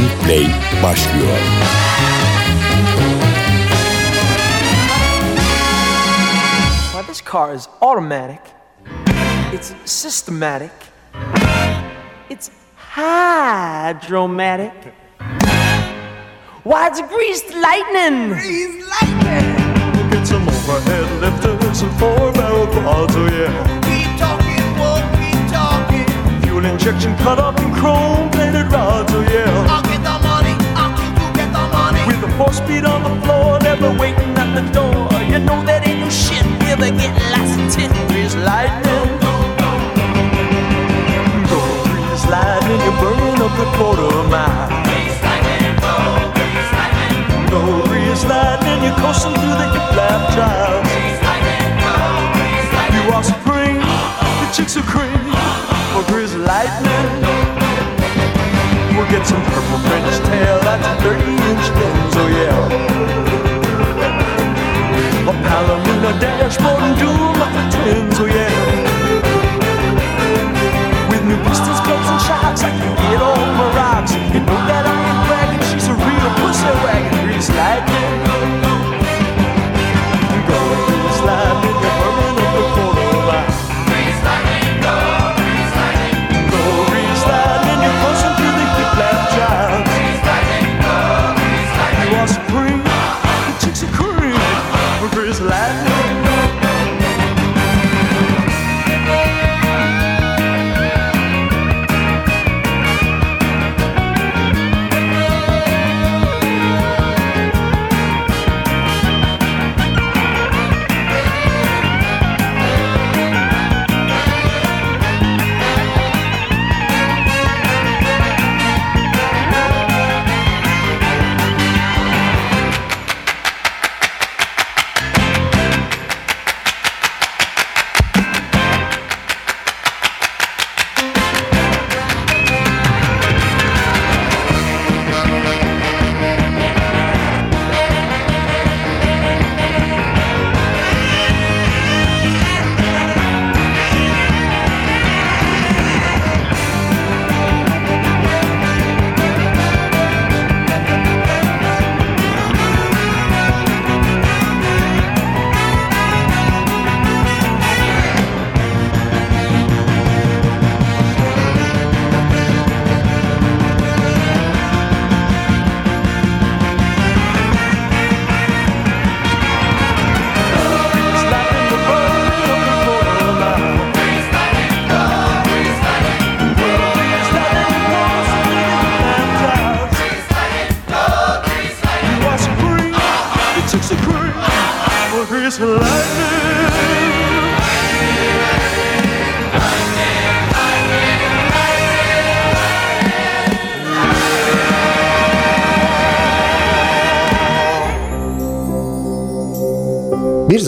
Long Play başlıyor. Well, this car is automatic. It's systematic. It's hydromatic. Why, it's greased lightning. Greased lightning. We'll get some overhead lifters and four barrel quads, oh yeah. Keep talking, won't keep talking. Fuel injection cut up in chrome plated rods, oh yeah. The four speed on the floor, never waiting at the door. You know that ain't no shit. We'll be getting lots of tin. Greased lightning. Go grease lightning, you're burning up the quarter mile. Grease lightning, go, grease lightning. Go grease lightning, you're coasting through the hip lap. Grease grease lightning. You are supreme, the chicks are cream for grease lightning. We'll get some purple French tail, that's a 30 inch oh yeah. A Palomino dashboard and dual muffler twins, oh yeah. With new pistons, clubs, and shocks, I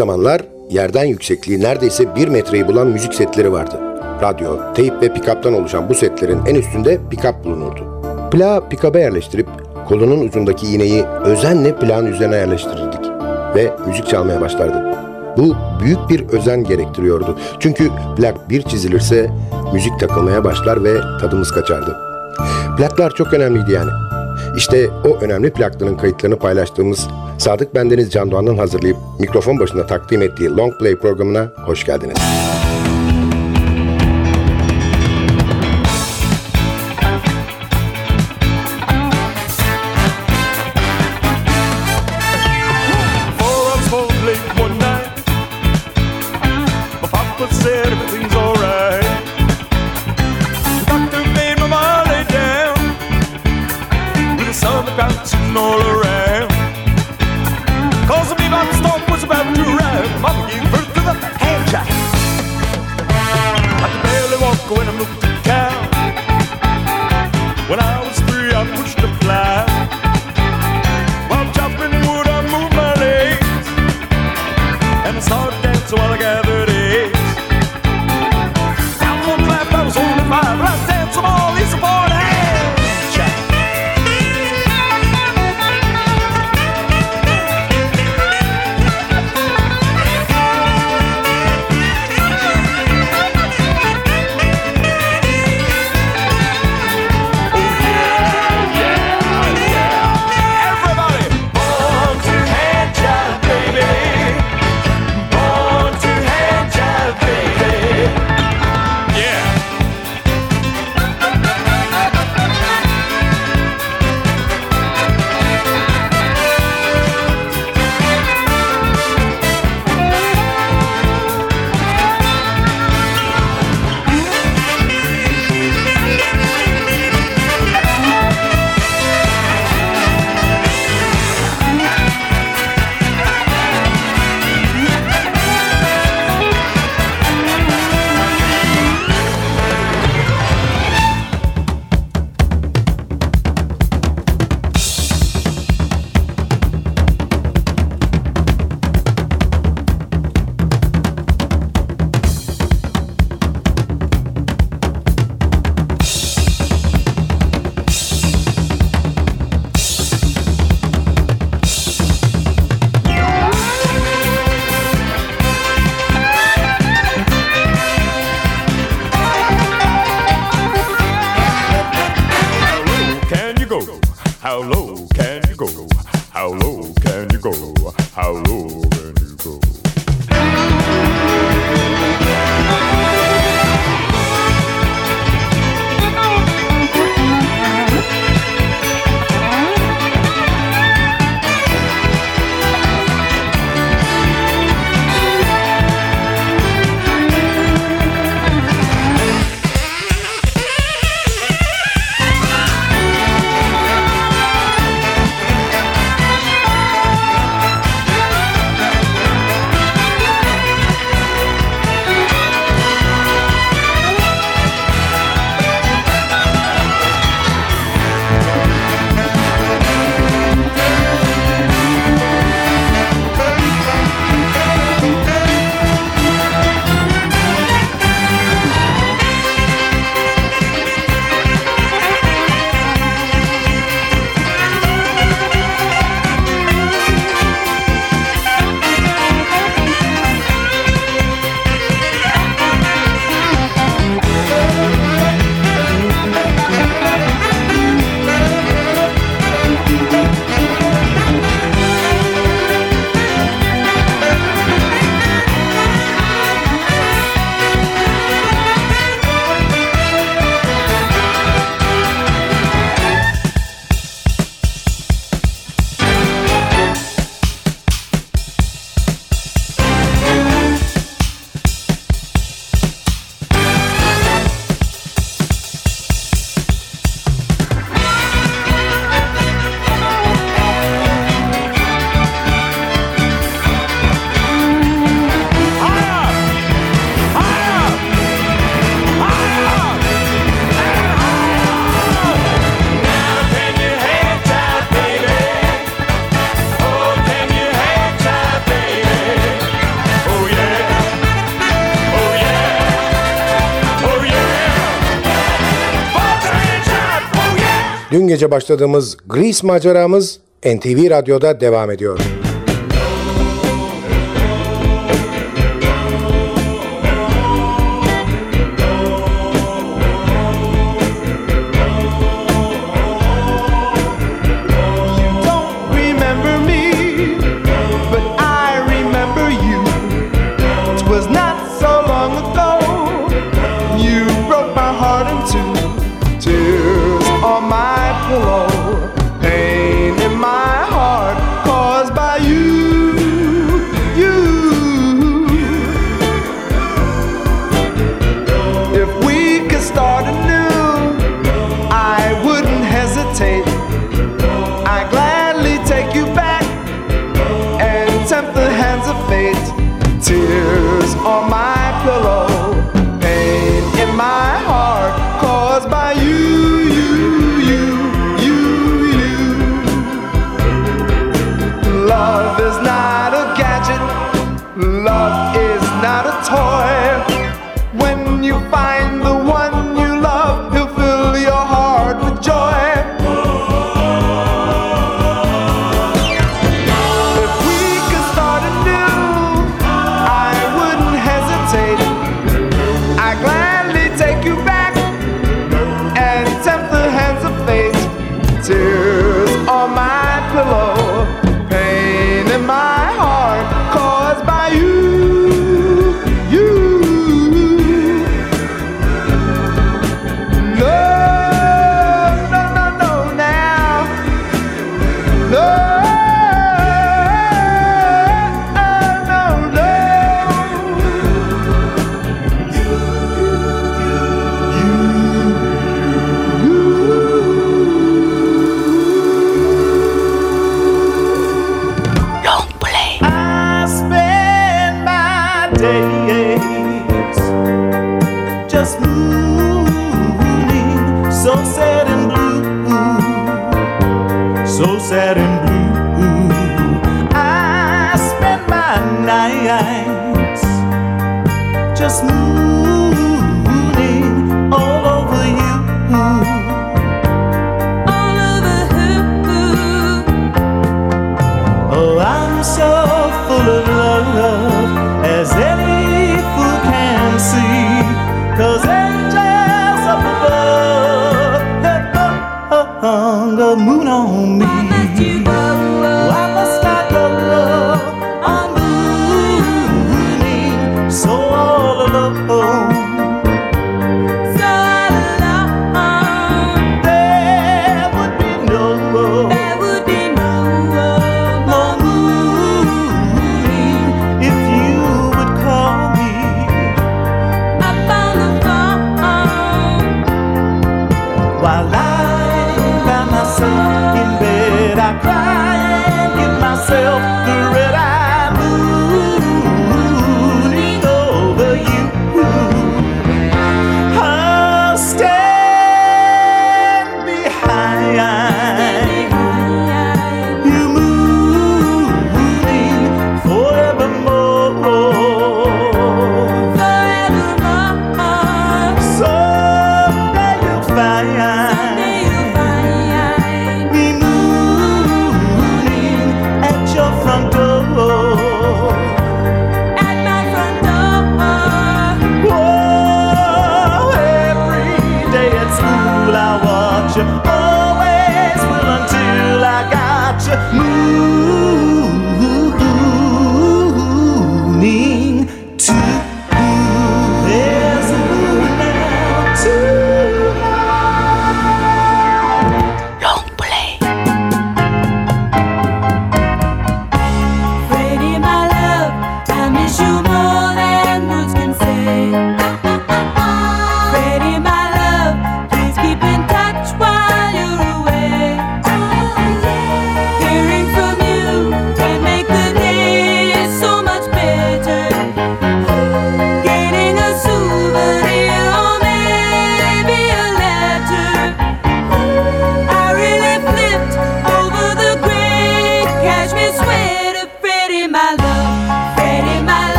zamanlar yerden yüksekliği neredeyse bir metreyi bulan müzik setleri vardı. Radyo, teyp ve pikaptan oluşan bu setlerin en üstünde pikap bulunurdu. Plağı pikaba yerleştirip kolunun ucundaki iğneyi özenle plağın üzerine yerleştirirdik ve müzik çalmaya başlardı. Bu büyük bir özen gerektiriyordu. Çünkü plak bir çizilirse müzik takılmaya başlar ve tadımız kaçardı. Plaklar çok önemliydi yani. İşte o önemli plakların kayıtlarını paylaştığımız Sadık Bendeniz Can Doğan'ın hazırlayıp mikrofon başında takdim ettiği Long Play programına hoş geldiniz. Gece başladığımız Grease maceramız NTV Radyo'da devam ediyor.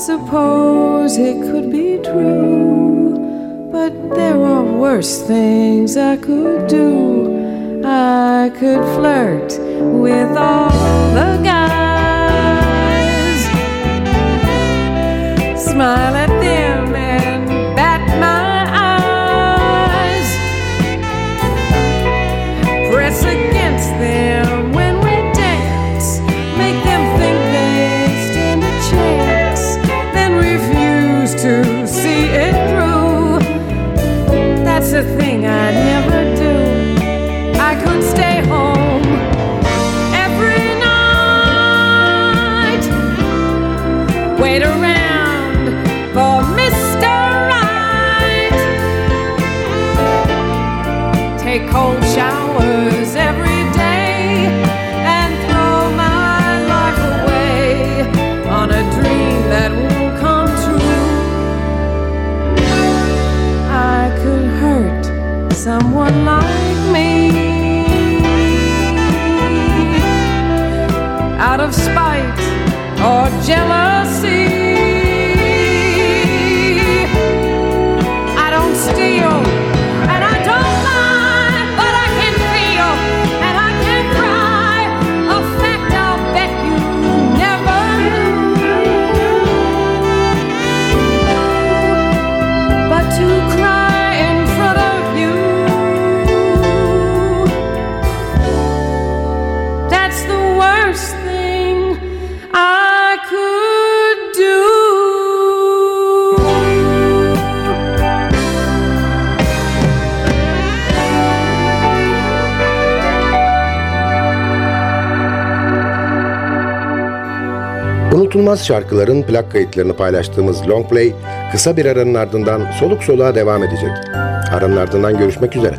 suppose it could be true, but there are worse things I could do. I could flirt with all the guys, smile at Unutulmaz şarkıların plak kayıtlarını paylaştığımız Longplay kısa bir aranın ardından soluk soluğa devam edecek. Aranın ardından görüşmek üzere.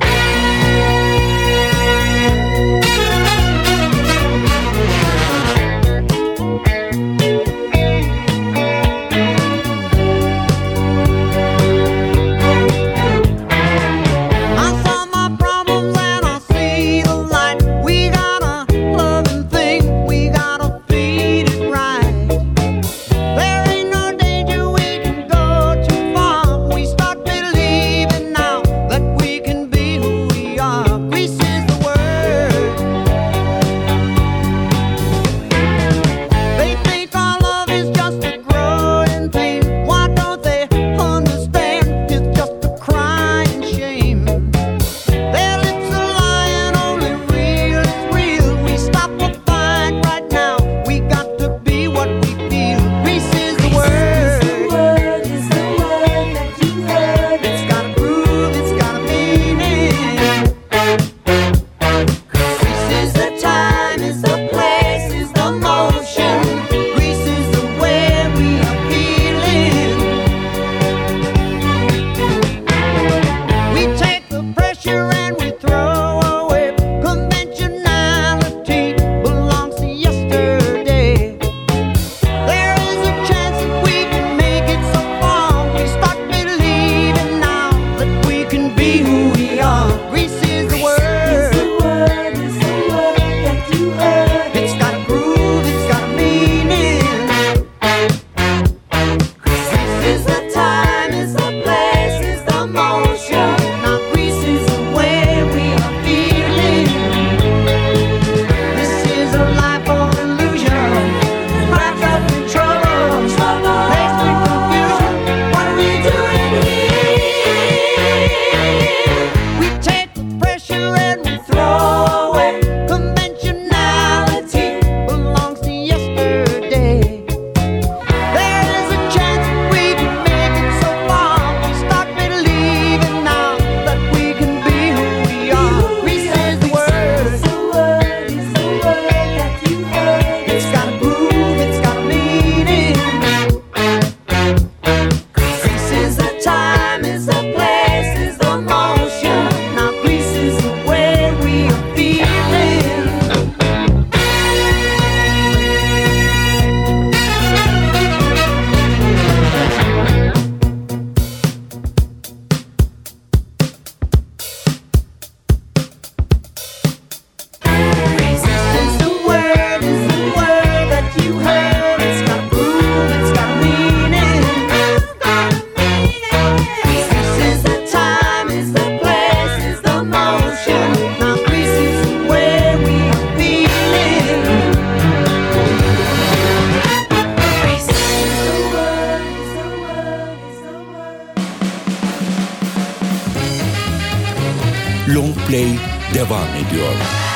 devam ediyor.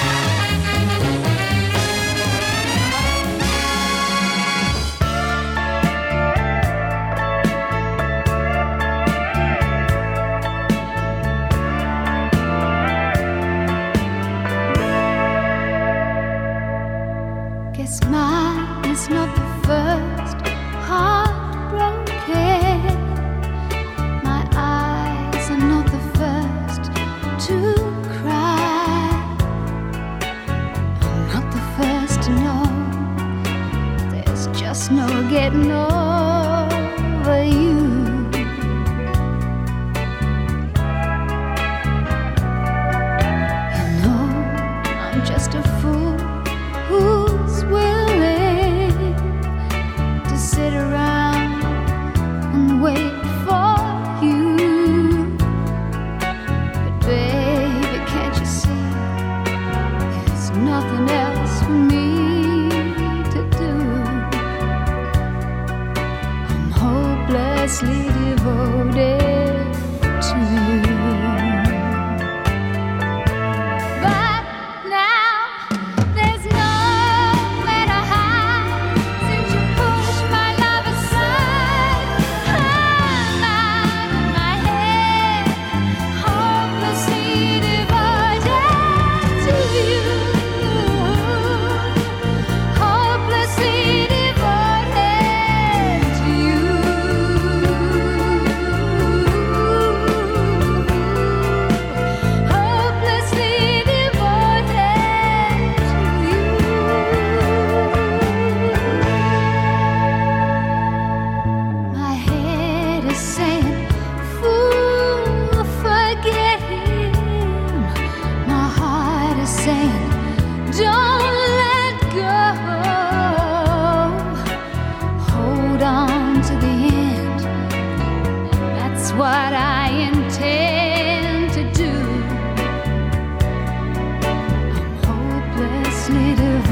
nothing else for me.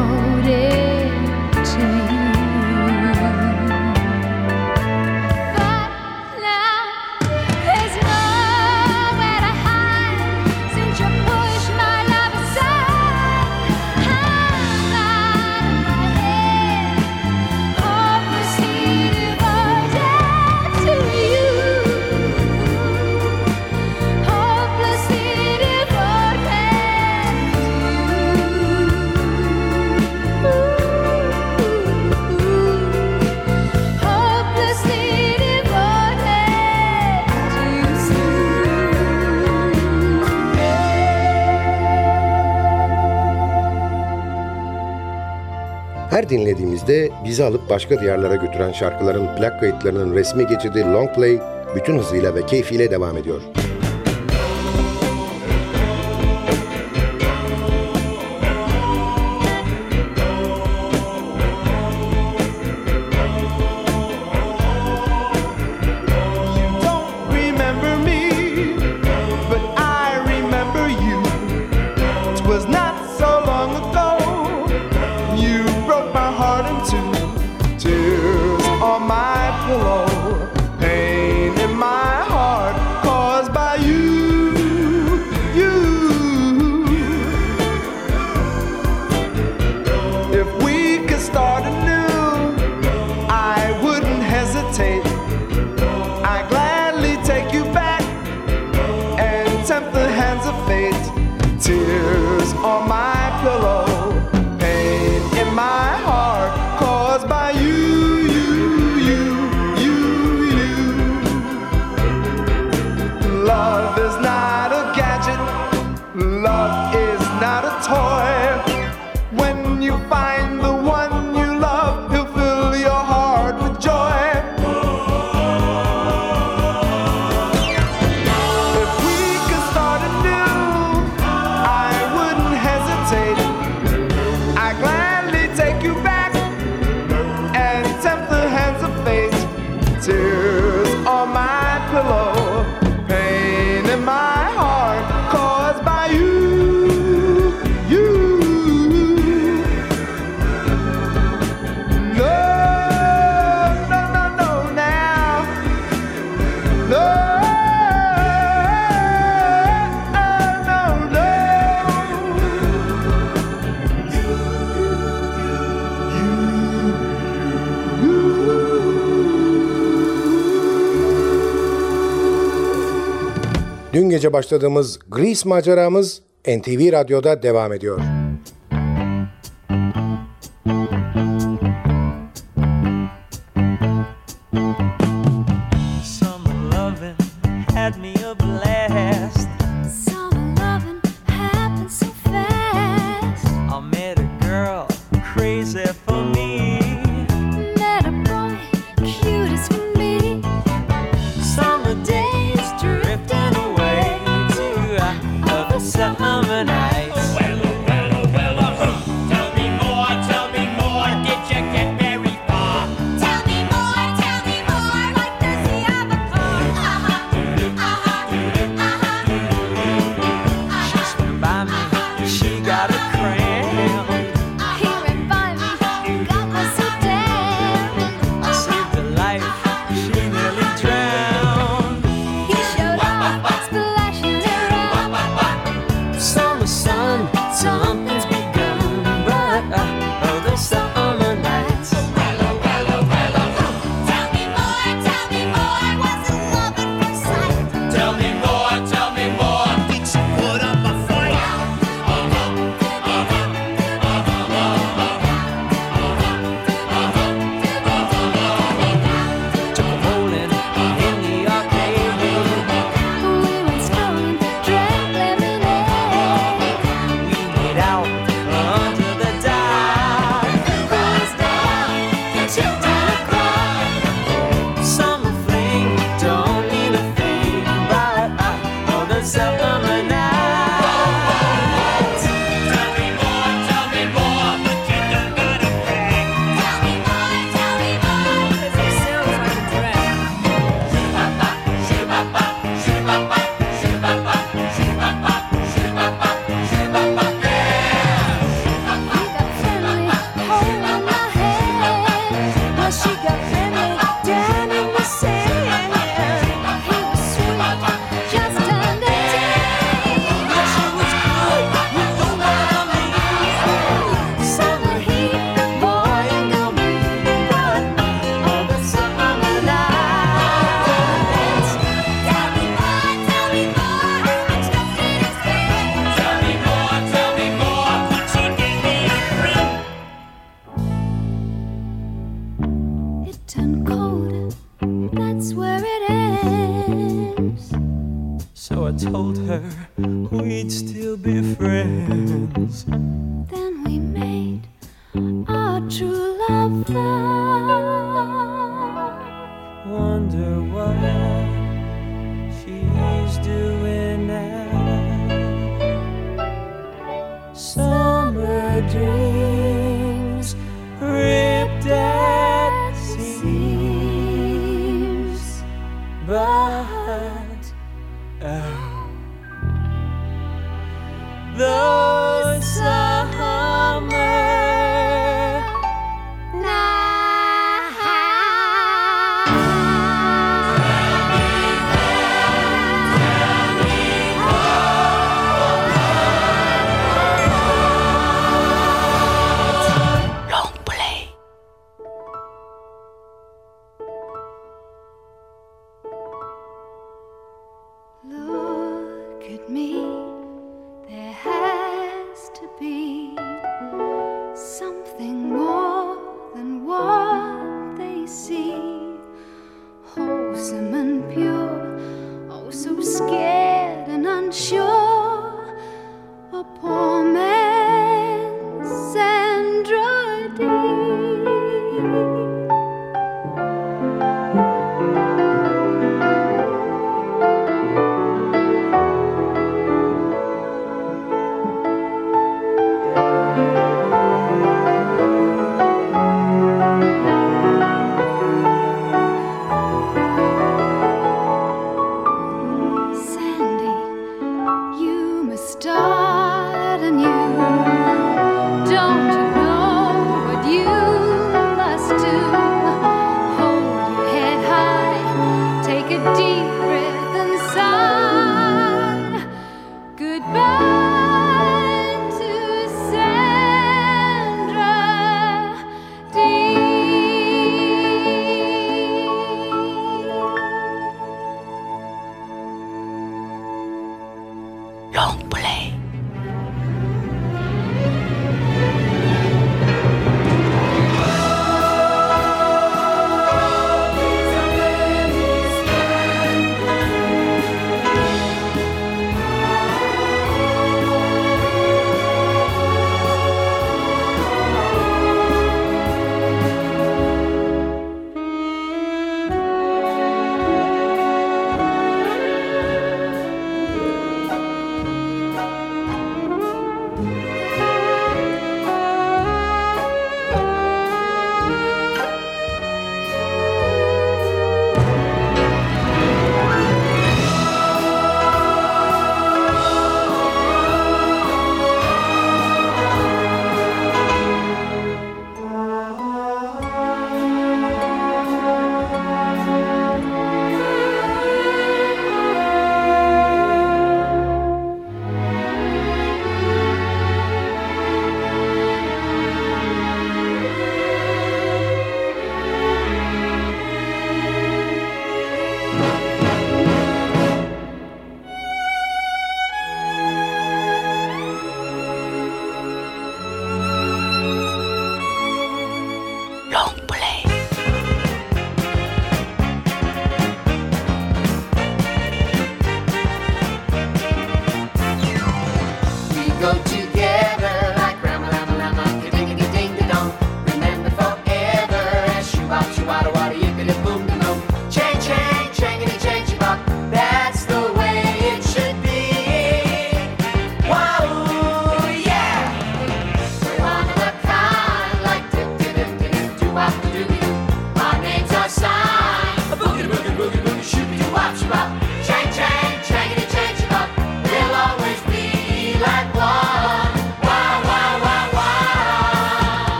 coated. dinlediğimizde bizi alıp başka diyarlara götüren şarkıların plak kayıtlarının resmi geçidi Long Play bütün hızıyla ve keyfiyle devam ediyor. to me. Gece başladığımız Grease maceramız NTV Radyo'da devam ediyor.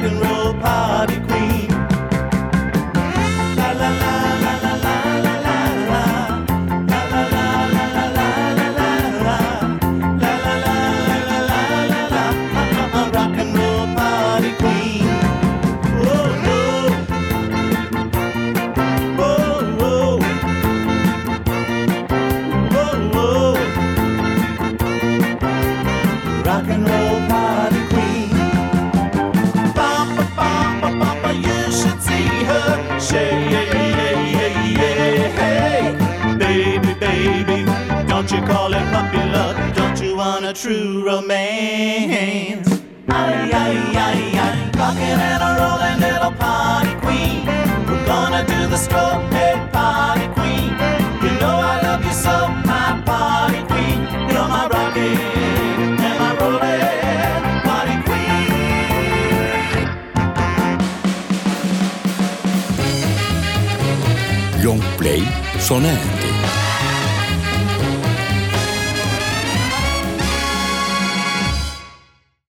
rock and roll power.